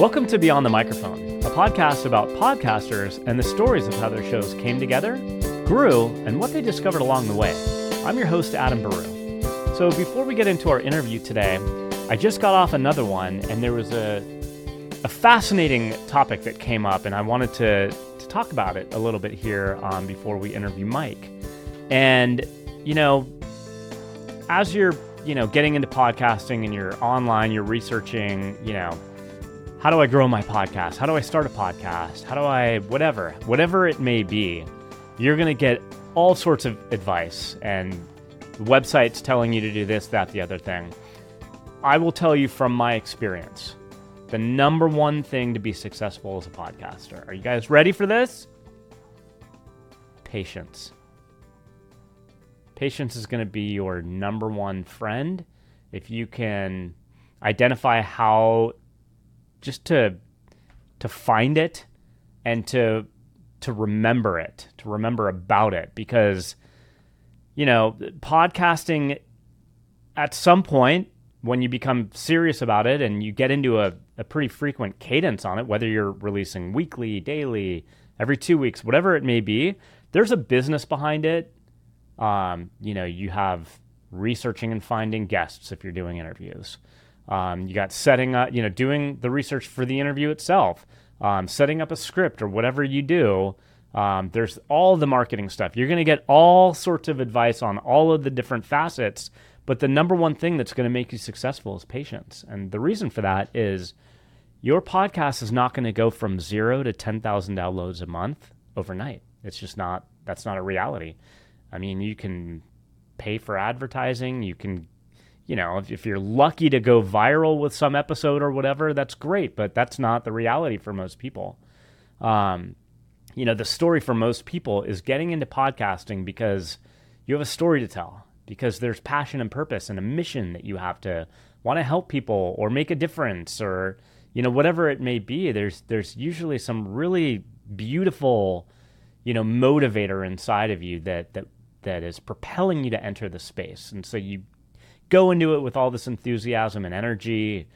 Welcome to Beyond the Microphone, a podcast about podcasters and the stories of how their shows came together, grew, and what they discovered along the way. I'm your host, Adam Baruh. So, before we get into our interview today, I just got off another one, and there was a, a fascinating topic that came up, and I wanted to, to talk about it a little bit here um, before we interview Mike. And, you know, as you're you know getting into podcasting and you're online you're researching you know how do I grow my podcast? How do I start a podcast? How do I, whatever, whatever it may be, you're going to get all sorts of advice and websites telling you to do this, that, the other thing. I will tell you from my experience the number one thing to be successful as a podcaster. Are you guys ready for this? Patience. Patience is going to be your number one friend. If you can identify how just to to find it and to to remember it, to remember about it because you know, podcasting at some point when you become serious about it and you get into a, a pretty frequent cadence on it, whether you're releasing weekly, daily, every two weeks, whatever it may be, there's a business behind it. Um, you know, you have researching and finding guests if you're doing interviews. Um, you got setting up, you know, doing the research for the interview itself, um, setting up a script or whatever you do. Um, there's all the marketing stuff. You're going to get all sorts of advice on all of the different facets. But the number one thing that's going to make you successful is patience. And the reason for that is your podcast is not going to go from zero to 10,000 downloads a month overnight. It's just not, that's not a reality. I mean, you can pay for advertising, you can you know, if, if, you're lucky to go viral with some episode or whatever, that's great, but that's not the reality for most people. Um, you know, the story for most people is getting into podcasting because you have a story to tell, because there's passion and purpose and a mission that you have to want to help people or make a difference or, you know, whatever it may be. There's there's usually some really beautiful, you know, motivator inside of you that that that is propelling you to enter the space. And so you go into it with all this enthusiasm and energy.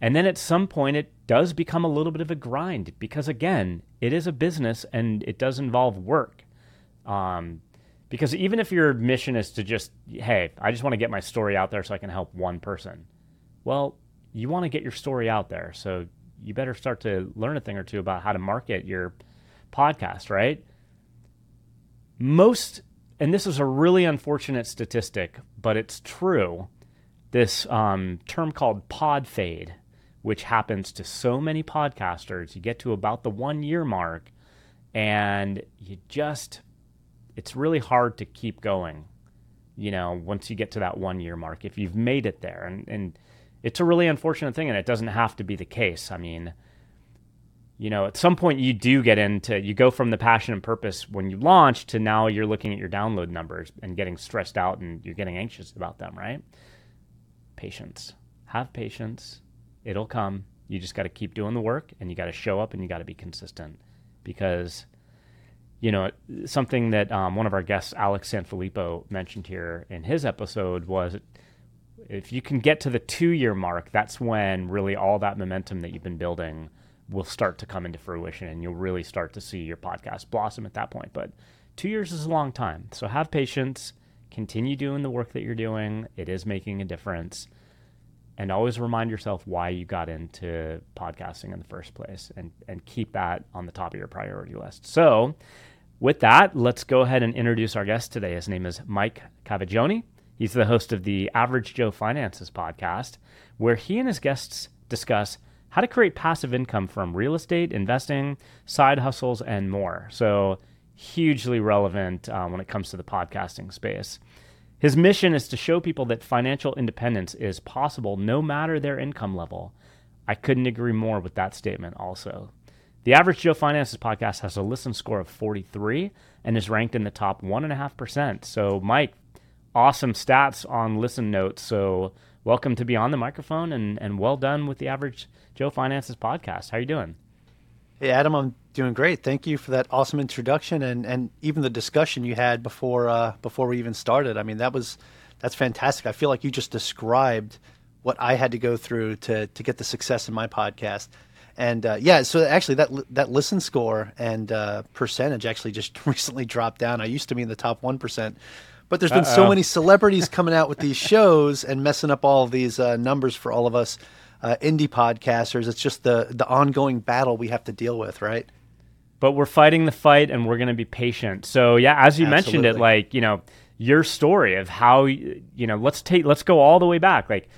And then at some point, it does become a little bit of a grind because, again, it is a business and it does involve work. Um, because even if your mission is to just, hey, I just want to get my story out there so I can help one person, well, you want to get your story out there. So you better start to learn a thing or two about how to market your podcast, right? Most and this is a really unfortunate statistic, but it's true. This um, term called pod fade, which happens to so many podcasters, you get to about the one year mark, and you just, it's really hard to keep going. You know, once you get to that one year mark, if you've made it there, and and it's a really unfortunate thing, and it doesn't have to be the case. I mean, you know, at some point you do get into, you go from the passion and purpose when you launch to now you're looking at your download numbers and getting stressed out and you're getting anxious about them, right? Patience. Have patience. It'll come. You just got to keep doing the work and you got to show up and you got to be consistent because, you know, something that um, one of our guests, Alex Sanfilippo, mentioned here in his episode was if you can get to the two year mark, that's when really all that momentum that you've been building will start to come into fruition and you'll really start to see your podcast blossom at that point. But two years is a long time. So have patience, continue doing the work that you're doing. It is making a difference. And always remind yourself why you got into podcasting in the first place and, and keep that on the top of your priority list. So, with that, let's go ahead and introduce our guest today. His name is Mike Cavaggioni. He's the host of the Average Joe Finances podcast, where he and his guests discuss how to create passive income from real estate, investing, side hustles, and more. So, hugely relevant uh, when it comes to the podcasting space. His mission is to show people that financial independence is possible no matter their income level. I couldn't agree more with that statement, also. The Average Joe Finances podcast has a listen score of 43 and is ranked in the top 1.5%. So, Mike, awesome stats on listen notes. So, welcome to Beyond the Microphone and, and well done with the Average Joe Finances podcast. How are you doing? Hey, Adam, I'm doing great. Thank you for that awesome introduction and, and even the discussion you had before uh, before we even started. I mean, that was that's fantastic. I feel like you just described what I had to go through to to get the success in my podcast. And uh, yeah, so actually that that listen score and uh, percentage actually just recently dropped down. I used to be in the top one percent, but there's been Uh-oh. so many celebrities coming out with these shows and messing up all these uh, numbers for all of us uh, indie podcasters. It's just the the ongoing battle we have to deal with, right? But we're fighting the fight, and we're going to be patient. So yeah, as you Absolutely. mentioned it, like you know your story of how you know let's take let's go all the way back, like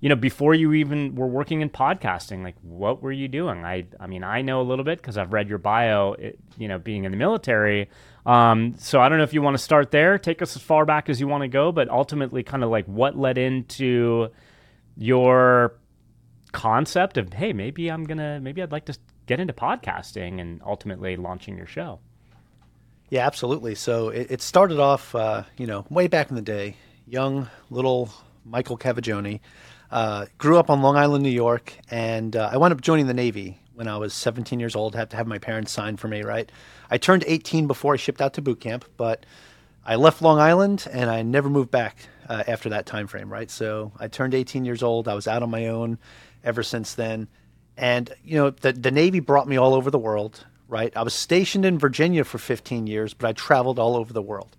you know, before you even were working in podcasting, like what were you doing? I, I mean, I know a little bit because I've read your bio, it, you know, being in the military. Um, so I don't know if you want to start there, take us as far back as you want to go, but ultimately, kind of like what led into your concept of, hey, maybe I'm gonna, maybe I'd like to get into podcasting, and ultimately launching your show. Yeah, absolutely. So it, it started off, uh, you know, way back in the day, young little Michael Cavaggioni uh, grew up on Long Island, New York, and uh, I wound up joining the Navy when I was 17 years old. Had to have my parents sign for me, right? I turned 18 before I shipped out to boot camp, but I left Long Island and I never moved back uh, after that time frame, right? So I turned 18 years old. I was out on my own ever since then, and you know the the Navy brought me all over the world, right? I was stationed in Virginia for 15 years, but I traveled all over the world,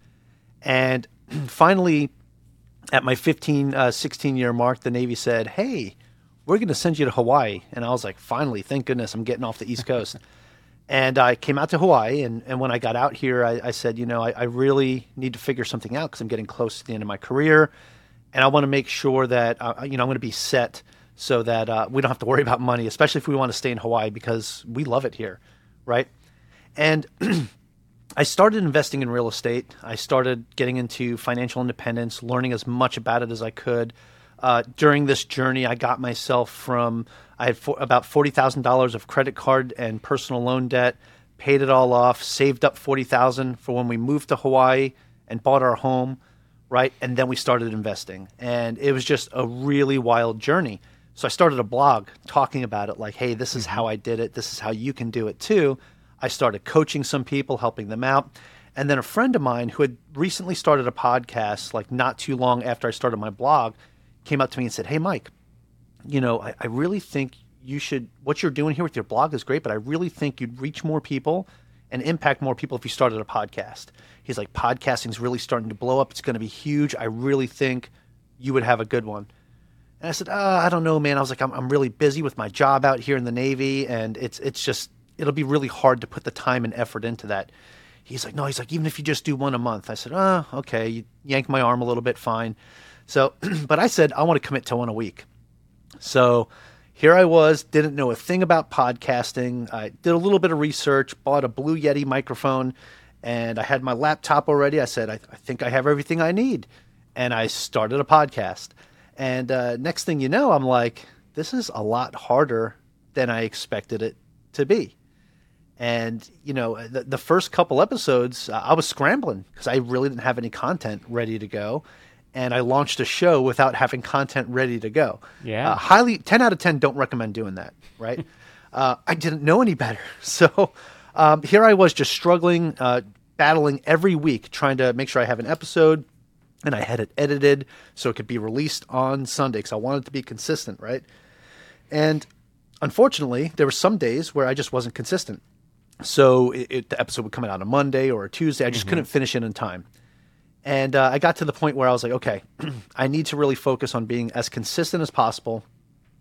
and finally at my 15, uh, 16 year mark, the Navy said, Hey, we're going to send you to Hawaii. And I was like, Finally, thank goodness I'm getting off the East Coast. and I came out to Hawaii. And, and when I got out here, I, I said, You know, I, I, really need to figure something out because I'm getting close to the end of my career. And I want to make sure that, uh, you know, I'm going to be set so that uh, we don't have to worry about money, especially if we want to stay in Hawaii because we love it here. Right. And I started investing in real estate. I started getting into financial independence, learning as much about it as I could. Uh, during this journey, I got myself from I had for, about forty thousand dollars of credit card and personal loan debt, paid it all off, saved up forty thousand for when we moved to Hawaii and bought our home, right? And then we started investing, and it was just a really wild journey. So I started a blog talking about it, like, "Hey, this is mm-hmm. how I did it. This is how you can do it too." I started coaching some people, helping them out. And then a friend of mine who had recently started a podcast, like not too long after I started my blog, came up to me and said, Hey, Mike, you know, I, I really think you should, what you're doing here with your blog is great, but I really think you'd reach more people and impact more people if you started a podcast. He's like, podcasting's really starting to blow up. It's going to be huge. I really think you would have a good one. And I said, oh, I don't know, man. I was like, I'm, I'm really busy with my job out here in the Navy, and it's it's just it'll be really hard to put the time and effort into that. He's like, no, he's like, even if you just do one a month. I said, oh, okay. You yank my arm a little bit, fine. So, but I said, I want to commit to one a week. So here I was, didn't know a thing about podcasting. I did a little bit of research, bought a Blue Yeti microphone, and I had my laptop already. I said, I, I think I have everything I need. And I started a podcast. And uh, next thing you know, I'm like, this is a lot harder than I expected it to be. And you know, the, the first couple episodes, uh, I was scrambling because I really didn't have any content ready to go, and I launched a show without having content ready to go. Yeah, uh, highly ten out of ten don't recommend doing that. Right? uh, I didn't know any better, so um, here I was just struggling, uh, battling every week, trying to make sure I have an episode, and I had it edited so it could be released on Sunday because I wanted to be consistent. Right? And unfortunately, there were some days where I just wasn't consistent so it, it, the episode would come out on a Monday or a Tuesday. I just mm-hmm. couldn't finish it in time. And uh, I got to the point where I was like, okay, I need to really focus on being as consistent as possible.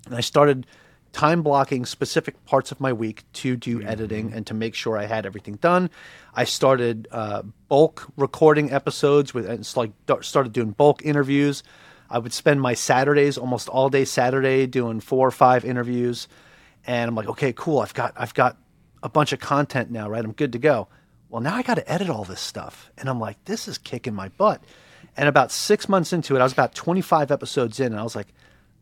And I started time blocking specific parts of my week to do mm-hmm. editing and to make sure I had everything done. I started uh, bulk recording episodes with, and like started doing bulk interviews. I would spend my Saturdays almost all day Saturday doing four or five interviews, and I'm like, okay, cool. I've got I've got a bunch of content now, right? I'm good to go. Well, now I got to edit all this stuff. And I'm like, this is kicking my butt. And about six months into it, I was about 25 episodes in, and I was like,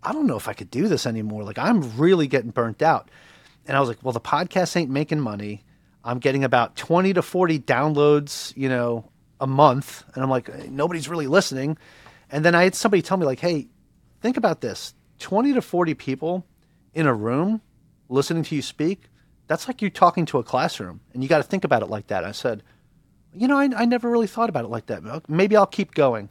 I don't know if I could do this anymore. Like, I'm really getting burnt out. And I was like, well, the podcast ain't making money. I'm getting about 20 to 40 downloads, you know, a month. And I'm like, nobody's really listening. And then I had somebody tell me, like, hey, think about this 20 to 40 people in a room listening to you speak that's like you're talking to a classroom, and you got to think about it like that. I said, you know, I, I never really thought about it like that. Maybe I'll keep going.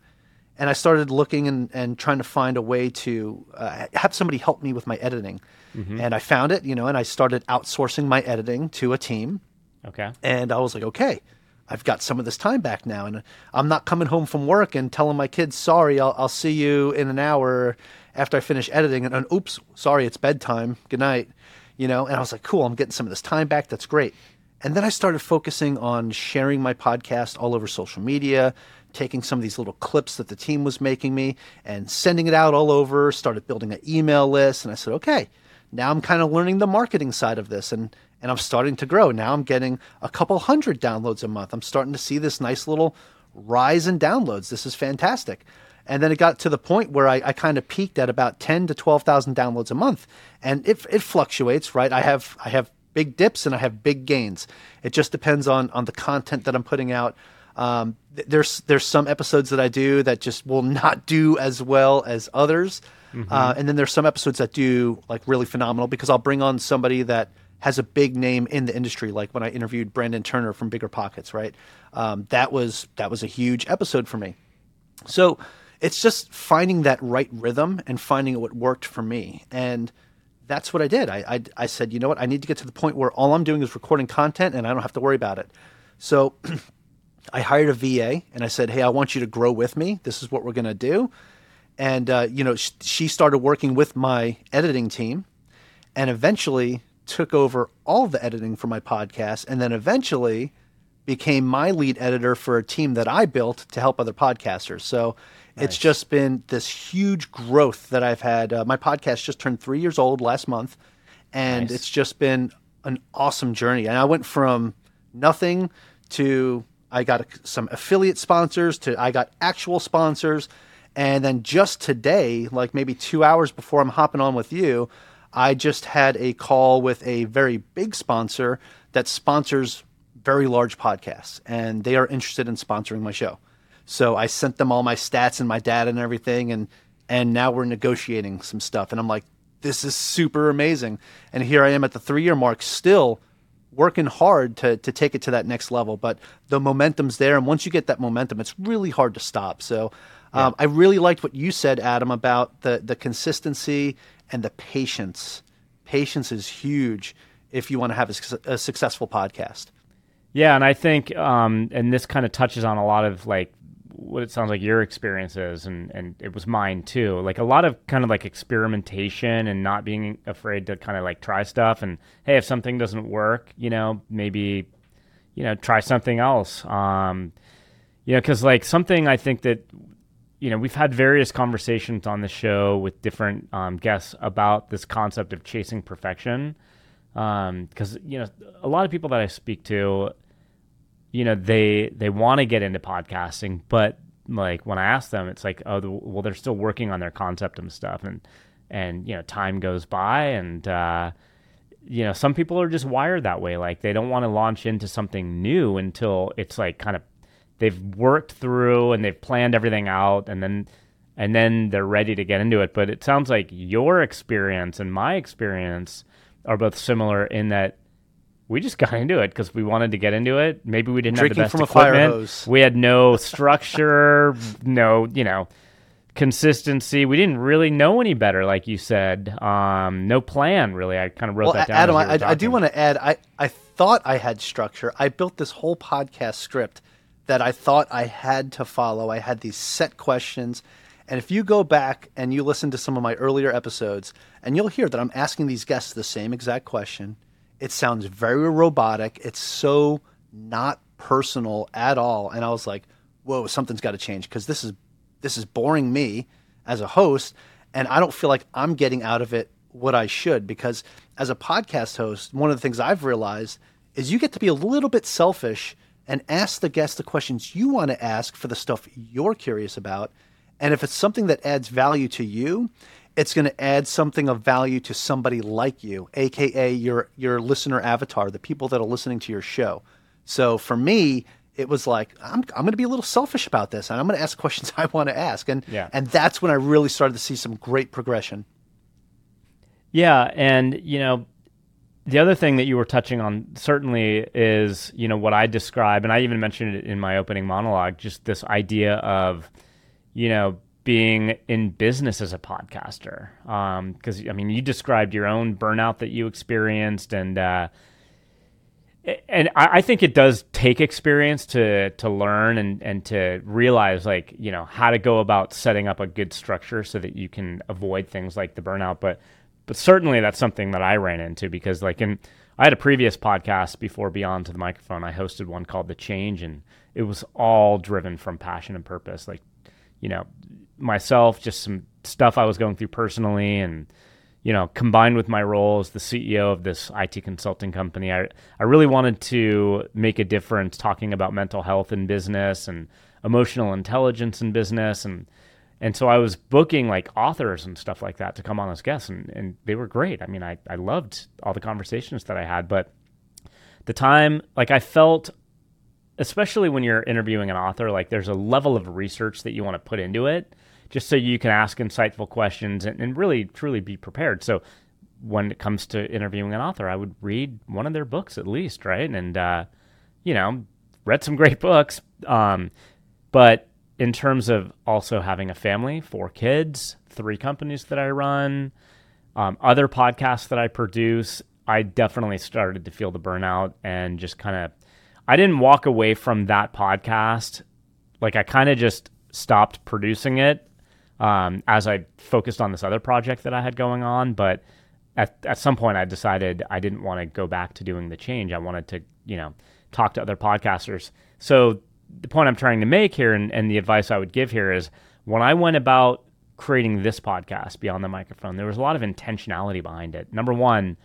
and I started looking and, and trying to find a way to uh, have somebody help me with my editing. Mm-hmm. And I found it, you know, and I started outsourcing my editing to a team. Okay. And I was like, okay, I've got some of this time back now. And I'm not coming home from work and telling my kids, sorry, I'll, I'll see you in an hour after I finish editing. And, and oops, sorry, it's bedtime. Good night. You know, and I was like, cool, I'm getting some of this time back. That's great. And then I started focusing on sharing my podcast all over social media, taking some of these little clips that the team was making me and sending it out all over, started building an email list. And I said, okay, now I'm kind of learning the marketing side of this and, and I'm starting to grow. Now I'm getting a couple hundred downloads a month. I'm starting to see this nice little rise in downloads. This is fantastic. And then it got to the point where I, I kind of peaked at about 10 to 12,000 downloads a month. And it, it fluctuates, right? I have, I have big dips and I have big gains. It just depends on, on the content that I'm putting out. Um, th- there's there's some episodes that I do that just will not do as well as others, mm-hmm. uh, and then there's some episodes that do like really phenomenal because I'll bring on somebody that has a big name in the industry. Like when I interviewed Brandon Turner from BiggerPockets, right? Um, that was that was a huge episode for me. So it's just finding that right rhythm and finding what worked for me. And that's what I did. I, I, I, said, you know what? I need to get to the point where all I'm doing is recording content and I don't have to worry about it. So I hired a VA and I said, hey, I want you to grow with me. This is what we're going to do. And, uh, you know, sh- she started working with my editing team and eventually took over all the editing for my podcast. And then eventually became my lead editor for a team that I built to help other podcasters. So nice. it's just been this huge growth that I've had. Uh, my podcast just turned three years old last month, and nice. it's just been an awesome journey. And I went from nothing to I got some affiliate sponsors to I got actual sponsors. And then just today, like maybe two hours before I'm hopping on with you, I just had a call with a very big sponsor that sponsors very large podcasts, and they are interested in sponsoring my show. So I sent them all my stats and my data and everything, and and now we're negotiating some stuff. And I'm like, this is super amazing. And here I am at the three year mark, still working hard to to take it to that next level. But the momentum's there, and once you get that momentum, it's really hard to stop. So. Um, I really liked what you said, Adam, about the the consistency and the patience. Patience is huge if you want to have a, a successful podcast. Yeah, and I think, um, and this kind of touches on a lot of like what it sounds like your experiences, and and it was mine too. Like a lot of kind of like experimentation and not being afraid to kind of like try stuff. And hey, if something doesn't work, you know, maybe you know try something else. Um, you know, because like something I think that you know we've had various conversations on the show with different um, guests about this concept of chasing perfection because um, you know a lot of people that I speak to you know they they want to get into podcasting but like when i ask them it's like oh well they're still working on their concept and stuff and and you know time goes by and uh, you know some people are just wired that way. Like they don't want to launch into something new until it's like kind of they've worked through and they've planned everything out and then and then they're ready to get into it. But it sounds like your experience and my experience are both similar in that we just got into it because we wanted to get into it. Maybe we didn't Drinking have the best from equipment. We had no structure, no, you know, consistency. We didn't really know any better, like you said. Um, no plan, really. I kind of wrote well, that down. Adam, I, I, do want to add. I I thought I had structure. I built this whole podcast script that I thought I had to follow. I had these set questions. And if you go back and you listen to some of my earlier episodes, and you'll hear that I'm asking these guests the same exact question it sounds very robotic. It's so not personal at all. And I was like, whoa, something's got to change because this is this is boring me as a host, and I don't feel like I'm getting out of it what I should because as a podcast host, one of the things I've realized is you get to be a little bit selfish and ask the guest the questions you want to ask for the stuff you're curious about. And if it's something that adds value to you, it's going to add something of value to somebody like you, aka your your listener avatar, the people that are listening to your show. So for me, it was like I'm I'm going to be a little selfish about this, and I'm going to ask questions I want to ask, and yeah. and that's when I really started to see some great progression. Yeah, and you know, the other thing that you were touching on certainly is you know what I describe, and I even mentioned it in my opening monologue, just this idea of you know, being in business as a podcaster. Because, um, I mean, you described your own burnout that you experienced, and, uh, and I, think it does take experience to to learn and, and to realize like you know how to go about setting up a good structure so that you can avoid things like the burnout. But but certainly that's something that I ran into because like in I had a previous podcast before Beyond to the Microphone. I hosted one called The Change, and it was all driven from passion and purpose. Like you know myself, just some stuff I was going through personally and you know, combined with my role as the CEO of this IT consulting company, I, I really wanted to make a difference talking about mental health in business and emotional intelligence in business. And, and so I was booking like authors and stuff like that to come on as guests and, and they were great. I mean, I, I loved all the conversations that I had, but the time, like I felt, especially when you're interviewing an author, like there's a level of research that you want to put into it just so you can ask insightful questions and, and really truly be prepared. So when it comes to interviewing an author, I would read one of their books at least, right? And uh, you know, read some great books. Um, but in terms of also having a family, four kids, three companies that I run, um, other podcasts that I produce, I definitely started to feel the burnout and just kind of. I didn't walk away from that podcast. Like I kind of just stopped producing it um, as I focused on this other project that I had going on. But at, at some point, I decided I didn't want to go back to doing the change. I wanted to, you know, talk to other podcasters. So the point I'm trying to make here and, and the advice I would give here is when I went about creating this podcast, Beyond the Microphone, there was a lot of intentionality behind it. Number one,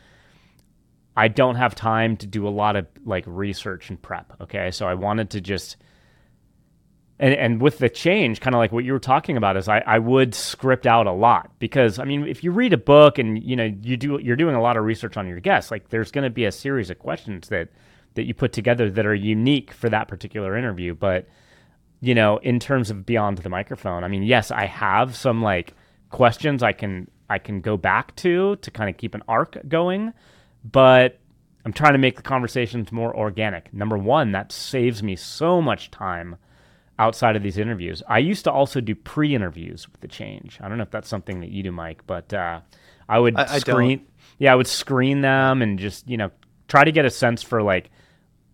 I don't have time to do a lot of like research and prep. Okay. So I wanted to just and and with the change, kind of like what you were talking about, is I, I would script out a lot because I mean, if you read a book and you know you do you're doing a lot of research on your guests, like there's going to be a series of questions that that you put together that are unique for that particular interview. But you know, in terms of beyond the microphone, I mean, yes, I have some like questions I can I can go back to to kind of keep an arc going, but I'm trying to make the conversations more organic. Number one, that saves me so much time outside of these interviews. I used to also do pre-interviews with the change. I don't know if that's something that you do, Mike, but uh, I would I, screen. I yeah, I would screen them and just you know try to get a sense for like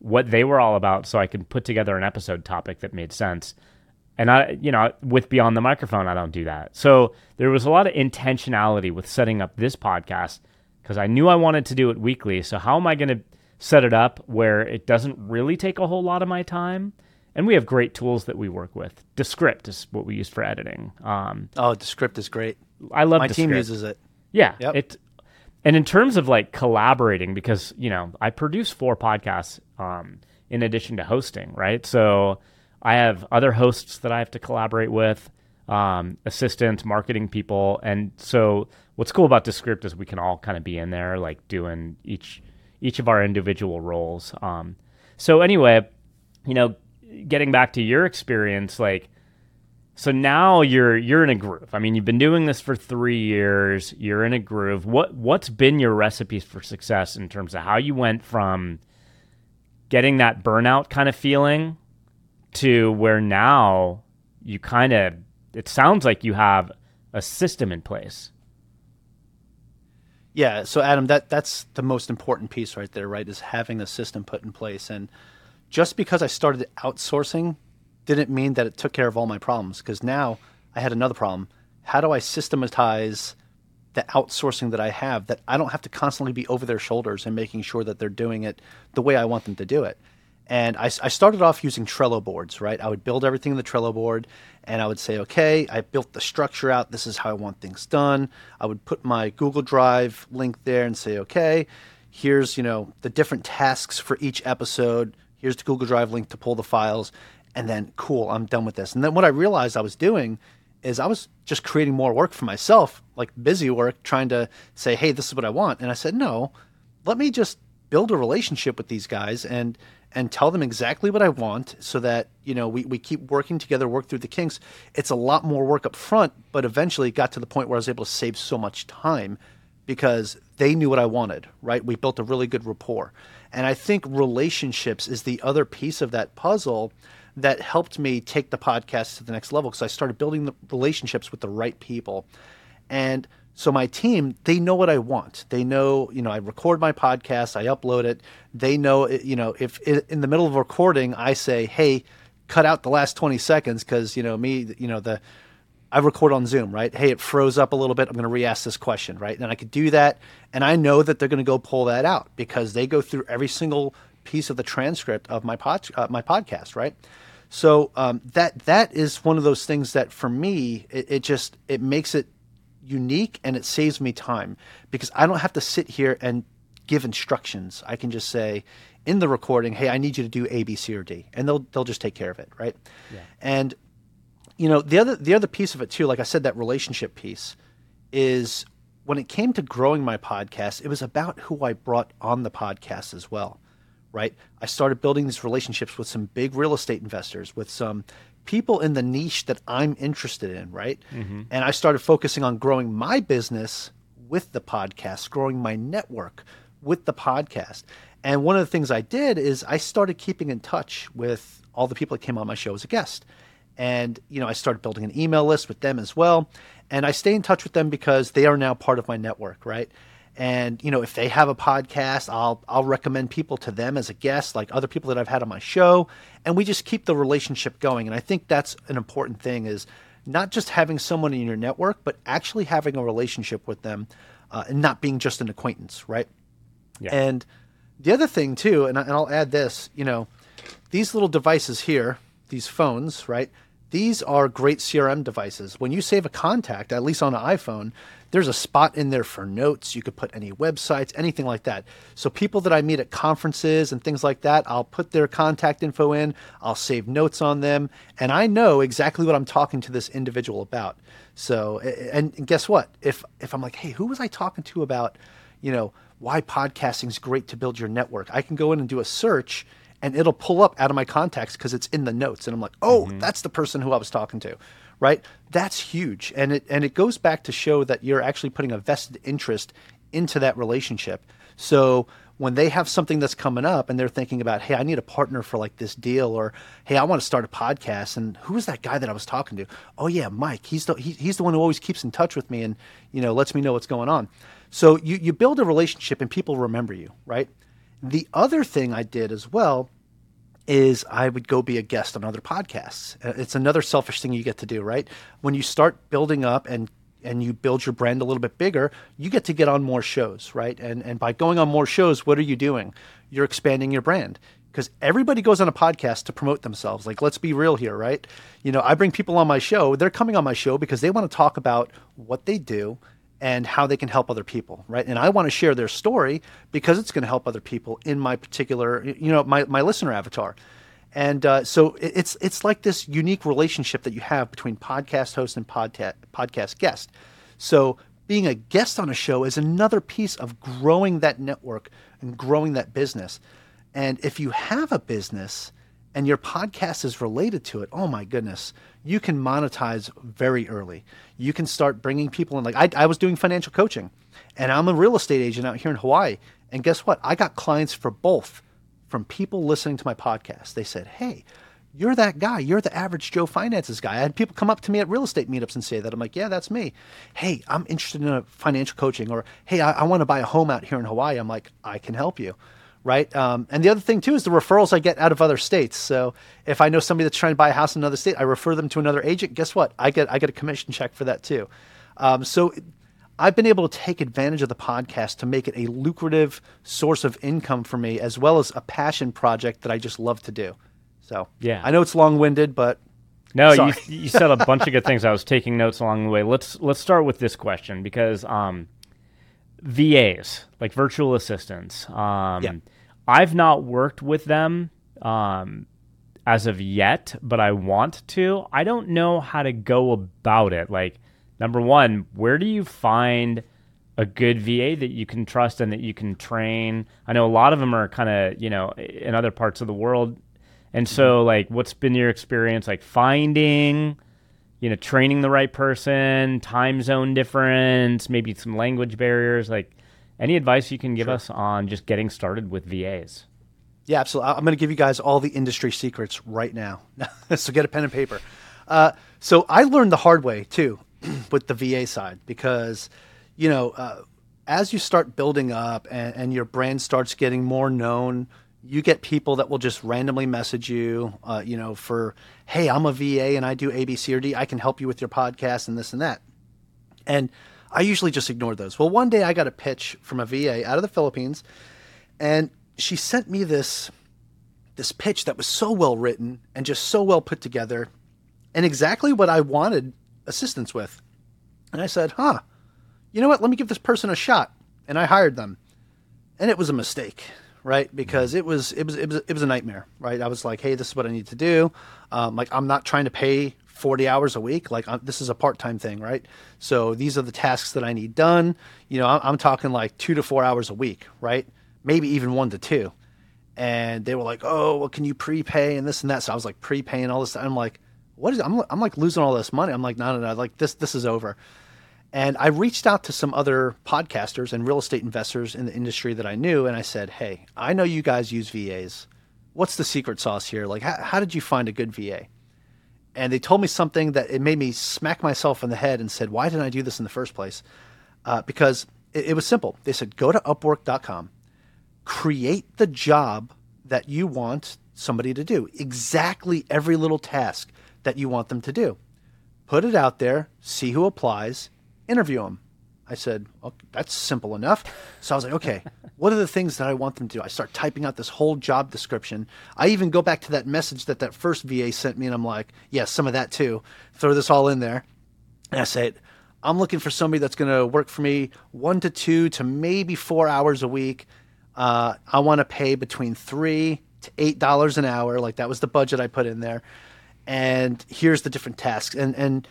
what they were all about, so I could put together an episode topic that made sense. And I, you know, with Beyond the Microphone, I don't do that. So there was a lot of intentionality with setting up this podcast because I knew I wanted to do it weekly. So how am I going to set it up where it doesn't really take a whole lot of my time? And we have great tools that we work with. Descript is what we use for editing. Um, oh, Descript is great. I love. My Descript. team uses it. Yeah, yep. it. And in terms of like collaborating, because you know I produce four podcasts um, in addition to hosting, right? So I have other hosts that I have to collaborate with, um, assistants, marketing people, and so what's cool about Descript is we can all kind of be in there, like doing each each of our individual roles. Um, so anyway, you know, getting back to your experience, like, so now you're you're in a groove. I mean, you've been doing this for three years. You're in a groove. What what's been your recipes for success in terms of how you went from getting that burnout kind of feeling to where now you kind of it sounds like you have a system in place. Yeah, so Adam, that that's the most important piece right there, right? Is having a system put in place and just because I started outsourcing didn't mean that it took care of all my problems because now I had another problem. How do I systematize the outsourcing that I have that I don't have to constantly be over their shoulders and making sure that they're doing it the way I want them to do it? And I, I, started off using Trello boards, right? I would build everything in the Trello board and I would say, okay, I built the structure out. This is how I want things done. I would put my Google Drive link there and say, okay, here's, you know, the different tasks for each episode here's the Google Drive link to pull the files, and then cool, I'm done with this. And then what I realized I was doing is I was just creating more work for myself, like busy work, trying to say, hey, this is what I want. And I said, no, let me just build a relationship with these guys and and tell them exactly what I want so that, you know, we, we keep working together, work through the kinks. It's a lot more work up front, but eventually it got to the point where I was able to save so much time because they knew what I wanted, right? We built a really good rapport. And I think relationships is the other piece of that puzzle that helped me take the podcast to the next level because I started building the relationships with the right people. And so my team, they know what I want. They know, you know, I record my podcast, I upload it. They know, eh, you know, if in the middle of recording I say, "Hey, cut out the last 20 seconds because, you know, me, you know, the I record on Zoom, right? Hey, it froze up a little bit. I'm going to re-ask this question, right? And I could do that, and I know that they're going to go pull that out because they go through every single piece of the transcript of my pod, uh, my podcast, right? So um, that that is one of those things that for me it, it, just it makes it unique and it saves me time because I don't have to sit here and give instructions. I can just say in the recording, "Hey, I need you to do A, B, C, or D," and they'll they'll just take care of it, right? Yeah. And you know the other the other piece of it too, like I said, that relationship piece is when it came to growing my podcast, it was about who I brought on the podcast as well right? I started building these relationships with some big real estate investors, with some people in the niche that I'm interested in, right? Mm-hmm. And I started focusing on growing my business with the podcast, growing my network with the podcast. And one of the things I did is I started keeping in touch with all the people that came on my show as a guest. And, you know, I started building an email list with them as well. And I stay in touch with them because they are now part of my network, right? and you know if they have a podcast i'll i'll recommend people to them as a guest like other people that i've had on my show and we just keep the relationship going and i think that's an important thing is not just having someone in your network but actually having a relationship with them uh, and not being just an acquaintance right yeah. and the other thing too and, I, and i'll add this you know these little devices here these phones right these are great CRM devices. When you save a contact, at least on an iPhone, there's a spot in there for notes. You could put any websites, anything like that. So people that I meet at conferences and things like that, I'll put their contact info in, I'll save notes on them, and I know exactly what I'm talking to this individual about. So and, guess what? If if I'm like, "Hey, who was I talking to about, you know, why podcasting is great to build your network?" I can go in and do a search and it'll pull up out of my contacts because it's in the notes and i'm like oh mm-hmm. that's the person who i was talking to right? That's huge and it and it goes back to show that you're actually putting a vested interest into that relationship. So when they have something that's coming up and they're thinking about hey i need a partner for like this deal or hey i want to start a podcast and who is that guy that i was talking to? Oh yeah mike. He's the he, he's the one who always keeps in touch with me and you know lets me know what's going on. So you you build a relationship and people remember you right the other thing I did as well is I would go be a guest on other podcasts. Uh, it's another selfish thing you get to do, right? When you start building up and and you build your brand a little bit bigger, you get to get on more shows, right? And and by going on more shows, what are you doing? You're expanding your brand because everybody goes on a podcast to promote themselves. Like, let's be real here, right? You know, I bring people on my show. They're coming on my show because they want to talk about what they do and how they can help other people, right? And I want to share their story because it's going to help other people in my particular, you know, my, my listener avatar. And uh, so it's it's like this unique relationship that you have between podcast host and podcast podcast guest. So being a guest on a show is another piece of growing that network and growing that business. And if you have a business and your podcast is related to it, oh my goodness, you can monetize very early. You can start bringing people in. Like I, I was doing financial coaching, and I'm a real estate agent out here in Hawaii. And guess what? I got clients for both from people listening to my podcast. They said, "Hey, you're that guy. You're the average Joe finances guy." I had people come up to me at real estate meetups and say that. I'm like, "Yeah, that's me." Hey, I'm interested in financial coaching, or Hey, I, I want to buy a home out here in Hawaii. I'm like, I can help you right? Um, and the other thing too is the referrals I get out of other states. So if I know somebody that's trying to buy a house in another state, I refer them to another agent. Guess what? I get I get a commission check for that too. Um, so I've been able to take advantage of the podcast to make it a lucrative source of income for me, as well as a passion project that I just love to do. So yeah, I know it's long winded, but no, you, you said a bunch of good things. I was taking notes along the way. Let's let's start with this question because um, VAs, like virtual assistants. Um, yeah. I've not worked with them um, as of yet, but I want to. I don't know how to go about it. Like, number one, where do you find a good VA that you can trust and that you can train? I know a lot of them are kind of, you know, in other parts of the world. And so, mm-hmm. like, what's been your experience like finding you know, training the right person, time zone difference, maybe some language barriers. Like, any advice you can give sure. us on just getting started with VAs? Yeah, absolutely. I'm going to give you guys all the industry secrets right now. so get a pen and paper. Uh, so I learned the hard way too with the VA side because, you know, uh, as you start building up and, and, your brand starts getting more known, you get people that will just randomly message you, uh, you know, for, hey, I'm a VA and I do A, B, C, or D. I can help you with your podcast and this and that. And I usually just ignore those. Well, one day I got a pitch from a VA out of the Philippines, and she sent me this this pitch that was so well written and just so well put together and exactly what I wanted assistance with. And I said, "Huh. You know what? Let me give this person a shot." And I hired them. And it was a mistake, right? Because it was it was it was it was a nightmare, right? I was like, "Hey, this is what I need to do." Um, like I'm not trying to pay 40 hours a week. Like I'm, this is a part-time thing, right? So these are the tasks that I need done. You know, I'm, I'm talking like 2 to 4 hours a week, right? Maybe even 1 to 2 and they were like, "Oh, well, can you prepay and this and that?" So I was like prepaying all this. I'm like, "What is?" I'm I'm like losing all this money. I'm like, "No, no, no! Like this this is over." And I reached out to some other podcasters and real estate investors in the industry that I knew, and I said, "Hey, I know you guys use VAs. What's the secret sauce here? Like, how, how did you find a good VA?" And they told me something that it made me smack myself in the head and said, "Why didn't I do this in the first place?" Uh, because it, it was simple. They said, "Go to Upwork.com." create the job that you want somebody to do. Exactly every little task that you want them to do. Put it out there, see who applies, interview them. I said, well, that's simple enough. So I was like, okay, what are the things that I want them to do? I start typing out this whole job description. I even go back to that message that that first VA sent me, and I'm like, yes, yeah, some of that too. Throw this all in there. And I say, I'm looking for somebody that's going to work for me one to two to maybe four hours a week uh, I want to pay between three to eight dollars an hour. Like that was the budget I put in there. And here's the different tasks. And and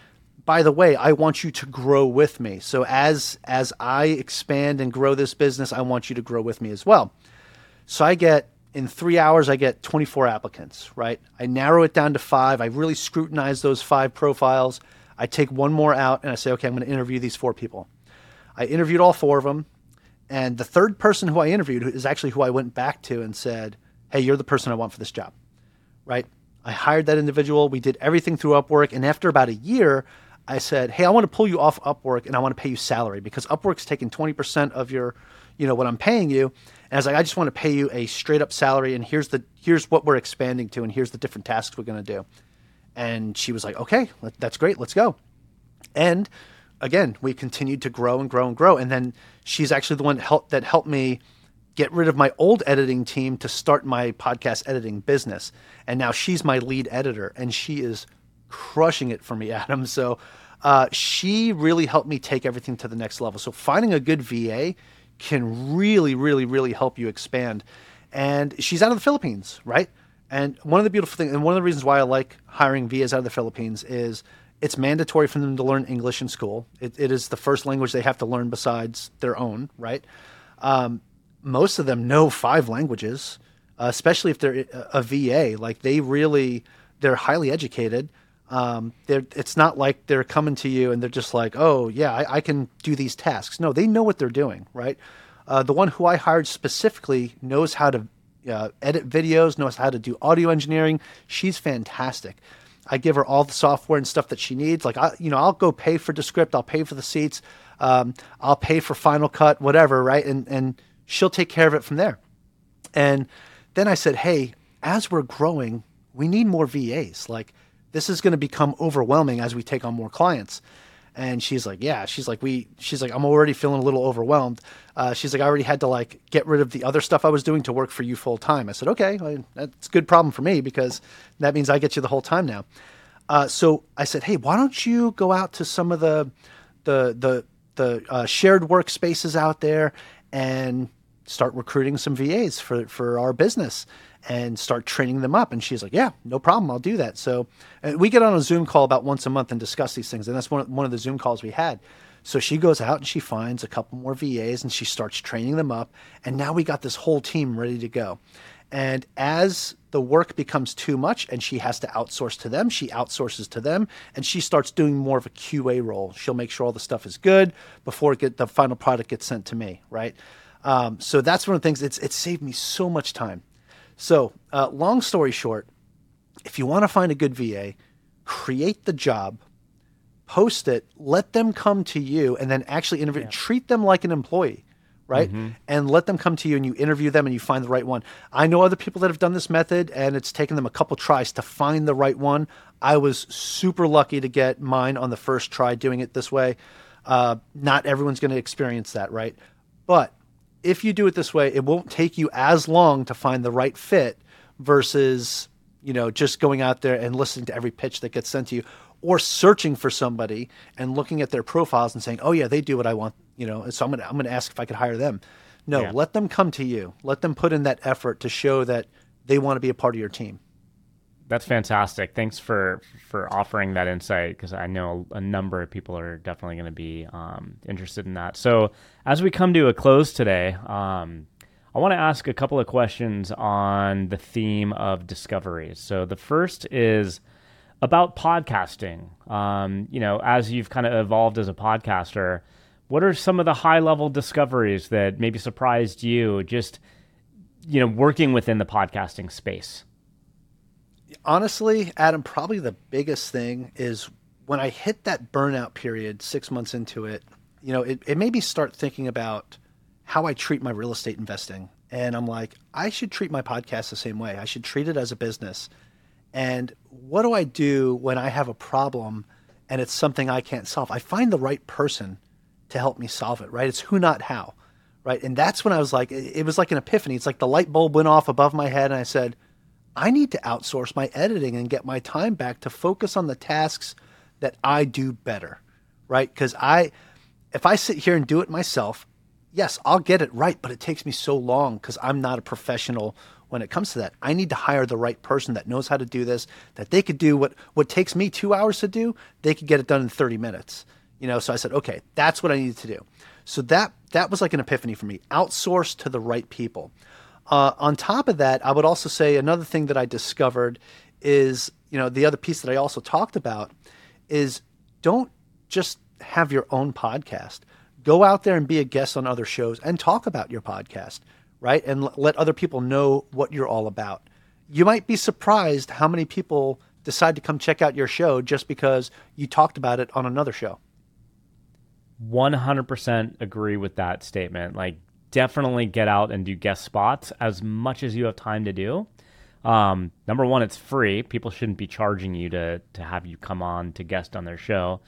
by the way, I want you to grow with me. So as as I expand and grow this business, I want you to grow with me as well. So I get in three hours, I get 24 applicants, right? I narrow it down to five. I really scrutinize those five profiles. I take one more out and I say, okay, I'm going to interview these four people. I interviewed all four of them. And the third person who I interviewed is actually who I went back to and said, Hey, you're the person I want for this job. Right? I hired that individual. We did everything through Upwork. And after about a year, I said, Hey, I want to pull you off Upwork and I want to pay you salary because Upwork's taking 20% of your, you know, what I'm paying you. And I was like, I just want to pay you a straight up salary and here's the here's what we're expanding to and here's the different tasks we're going to do. And she was like, Okay, that's great. Let's go. And again, we continued to grow and grow and grow. And then she's actually the one help, that helped me get rid of my old editing team to start my podcast editing business. And now she's my lead editor, and she is crushing it for me, Adam. So uh, she really helped me take everything to the next level. So finding a good VA can really, really, really help you expand. And she's out of the Philippines, right? And one of the beautiful things, and one of the reasons why I like hiring VAs out of the Philippines is it's mandatory for them to learn English in school. It, it is the first language they have to learn besides their own, right? Um, most of them know five languages, uh, especially if they're a, a, VA. Like they really, they're highly educated. Um, it's not like they're coming to you and they're just like, oh, yeah, I, I can do these tasks. No, they know what they're doing, right? Uh, the one who I hired specifically knows how to uh, edit videos, knows how to do audio engineering. She's fantastic. I give her all the software and stuff that she needs. Like I, you know, I'll go pay for Descript, I'll pay for the seats, um, I'll pay for Final Cut, whatever, right? And and she'll take care of it from there. And then I said, hey, as we're growing, we need more VAs. Like this is going to become overwhelming as we take on more clients. And she's like, yeah. She's like, we. She's like, I'm already feeling a little overwhelmed. Uh, she's like, I already had to like get rid of the other stuff I was doing to work for you full time. I said, okay, well, that's a good problem for me because that means I get you the whole time now. Uh, so I said, hey, why don't you go out to some of the the the the uh, shared workspaces out there and start recruiting some VAs for for our business and start training them up. And she's like, yeah, no problem. I'll do that. So we get on a Zoom call about once a month and discuss these things. And that's one of, one of the Zoom calls we had. So she goes out and she finds a couple more VAs and she starts training them up. And now we got this whole team ready to go. And as the work becomes too much and she has to outsource to them, she outsources to them and she starts doing more of a QA role. She'll make sure all the stuff is good before get, the final product gets sent to me, right? Um, so that's one of the things. It's it saved me so much time. So, uh, long story short, if you want to find a good VA, create the job, post it, let them come to you, and then actually interview. Yeah. Treat them like an employee, right? Mm-hmm. And let them come to you, and you interview them, and you find the right one. I know other people that have done this method, and it's taken them a couple tries to find the right one. I was super lucky to get mine on the first try doing it this way. Uh, not everyone's going to experience that, right? But if you do it this way, it won't take you as long to find the right fit versus you know just going out there and listening to every pitch that gets sent to you or searching for somebody and looking at their profiles and saying, "Oh yeah, they do what I want," you know, and so I'm going to I'm going to ask if I could hire them. No, yeah. let them come to you. Let them put in that effort to show that they want to be a part of your team. That's fantastic. Thanks for for offering that insight because I know a number of people are definitely going to be um, interested in that. So as we come to a close today, um, I want to ask a couple of questions on the theme of discoveries. So the first is about podcasting. Um, you know, as you've kind of evolved as a podcaster, what are some of the high level discoveries that maybe surprised you? Just you know, working within the podcasting space honestly, Adam, probably the biggest thing is when I hit that burnout period six months into it, you know, it, it made me start thinking about how I treat my real estate investing. And I'm like, I should treat my podcast the same way. I should treat it as a business. And what do I do when I have a problem and it's something I can't solve? I find the right person to help me solve it, right? It's who, not how, right? And that's when I was like, it was like an epiphany. It's like the light bulb went off above my head, and I said, I need to outsource my editing and get my time back to focus on the tasks that I do better, right? Because I, if I sit here and do it myself, yes, I'll get it right, but it takes me so long because I'm not a professional when it comes to that. I need to hire the right person that knows how to do this, that they could do what what takes me two hours to do, they could get it done in 30 minutes. You know, so I said, okay, that's what I need to do. So that that was like an epiphany for me. Outsource to the right people. Uh, on top of that, I would also say another thing that I discovered is, you know, the other piece that I also talked about is don't just have your own podcast. Go out there and be a guest on other shows and talk about your podcast, right? And l- let other people know what you're all about. You might be surprised how many people decide to come check out your show just because you talked about it on another show. 100% agree with that statement. Like definitely get out and do guest spots as much as you have time to do. Um, number one, it's free. People shouldn't be charging you to to have you come on to guest on their show,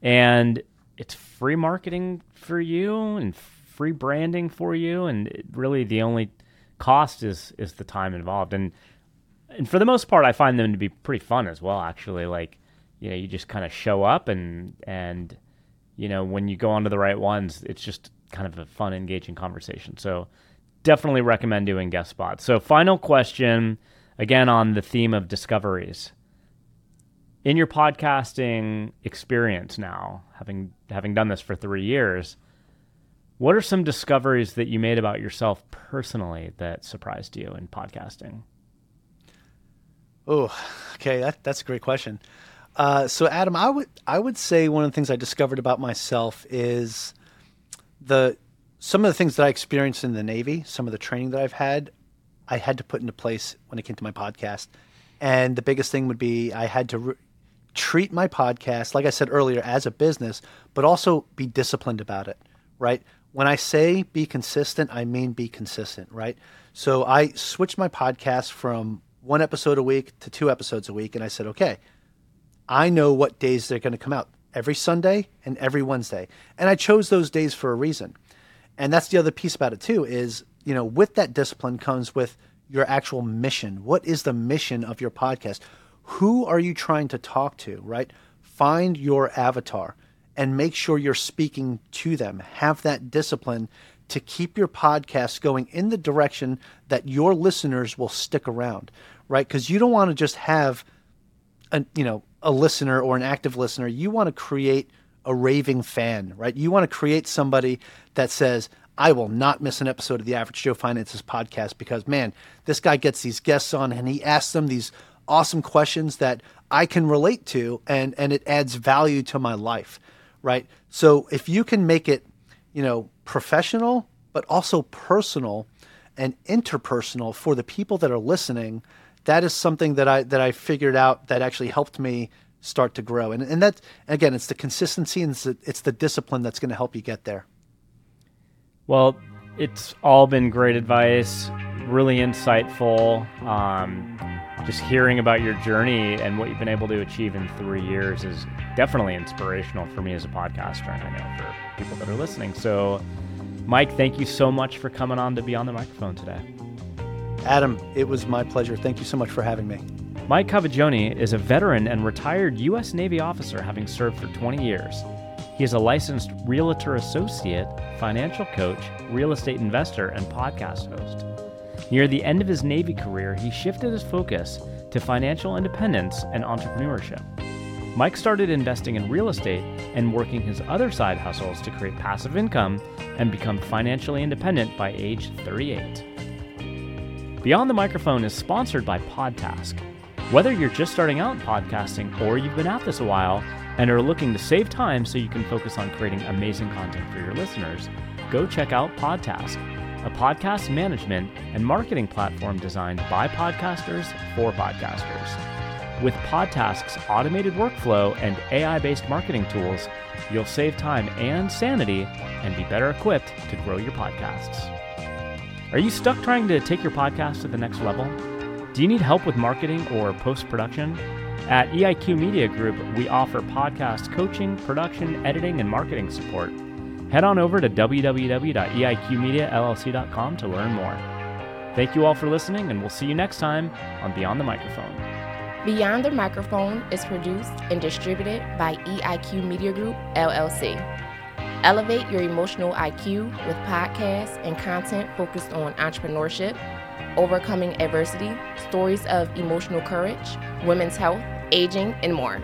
and it's free marketing for you and free branding for you. And really, the only cost is is the time involved. And and for the most part, I find them to be pretty fun as well. Actually, like you know, you just kind of show up and and you know when you go onto the right ones, it's just kind of a fun, engaging conversation. So definitely recommend doing guest spots. So final question, again on the theme of discoveries. In your podcasting experience now, having having done this for three years, what are some discoveries that you made about yourself personally that surprised you in podcasting? Oh, okay, that, that's a great question. Uh, so, Adam, I would I would say one of the things I discovered about myself is the some of the things that I experienced in the Navy, some of the training that I've had, I had to put into place when it came to my podcast. And the biggest thing would be I had to re- treat my podcast, like I said earlier, as a business, but also be disciplined about it, right? When I say be consistent, I mean be consistent, right? So I switched my podcast from one episode a week to two episodes a week. And I said, okay, I know what days they're going to come out every Sunday and every Wednesday. And I chose those days for a reason. And that's the other piece about it too is, you know, with that discipline comes with your actual mission. What is the mission of your podcast? Who are you trying to talk to, right? Find your avatar and make sure you're speaking to them. Have that discipline to keep your podcast going in the direction that your listeners will stick around, right? Because you don't want to just have a, you know, a listener or an active listener, you want to create a raving fan, right? You want to create somebody that says, I will not miss an episode of the Average Joe Finances podcast because, man, this guy gets these guests on and he asks them these awesome questions that I can relate to and, and it adds value to my life, right? So if you can make it, you know, professional, but also personal and interpersonal for the people that are listening, that is something that I that I figured out that actually helped me start to grow. And and that again, it's the consistency and it's the, it's the discipline that's going to help you get there. Well, it's all been great advice, really insightful. Um, just hearing about your journey and what you've been able to achieve in three years is definitely inspirational for me as a podcaster, and I know for people that are listening. So, Mike, thank you so much for coming on to Beyond the Microphone today. Adam, it was my pleasure. Thank you so much for having me. Mike Cavaggioni is a veteran and retired U.S. Navy officer, having served for 20 years. He is a licensed realtor associate, financial coach, real estate investor, and podcast host. Near the end of his Navy career, he shifted his focus to financial independence and entrepreneurship. Mike started investing in real estate and working his other side hustles to create passive income and become financially independent by age 38. Beyond the Microphone is sponsored by Podtask. Whether you're just starting out in podcasting or you've been at this a while and are looking to save time so you can focus on creating amazing content for your listeners, go check out Podtask a podcast management and marketing platform designed by podcasters for podcasters. With Podtask's automated workflow and AI based marketing tools, you'll save time and sanity and be better equipped to grow your podcasts. Are you stuck trying to take your podcast to the next level? Do you need help with marketing or post production? At EIQ Media Group, we offer podcast coaching, production, editing, and marketing support head on over to www.eiqmediallc.com to learn more. Thank you all for listening, and we'll see you next time on Beyond the Microphone. Beyond the Microphone is produced and distributed by EIQ Media Group, LLC. Elevate your emotional IQ with podcasts and content focused on entrepreneurship, overcoming adversity, stories of emotional courage, women's health, aging, and more.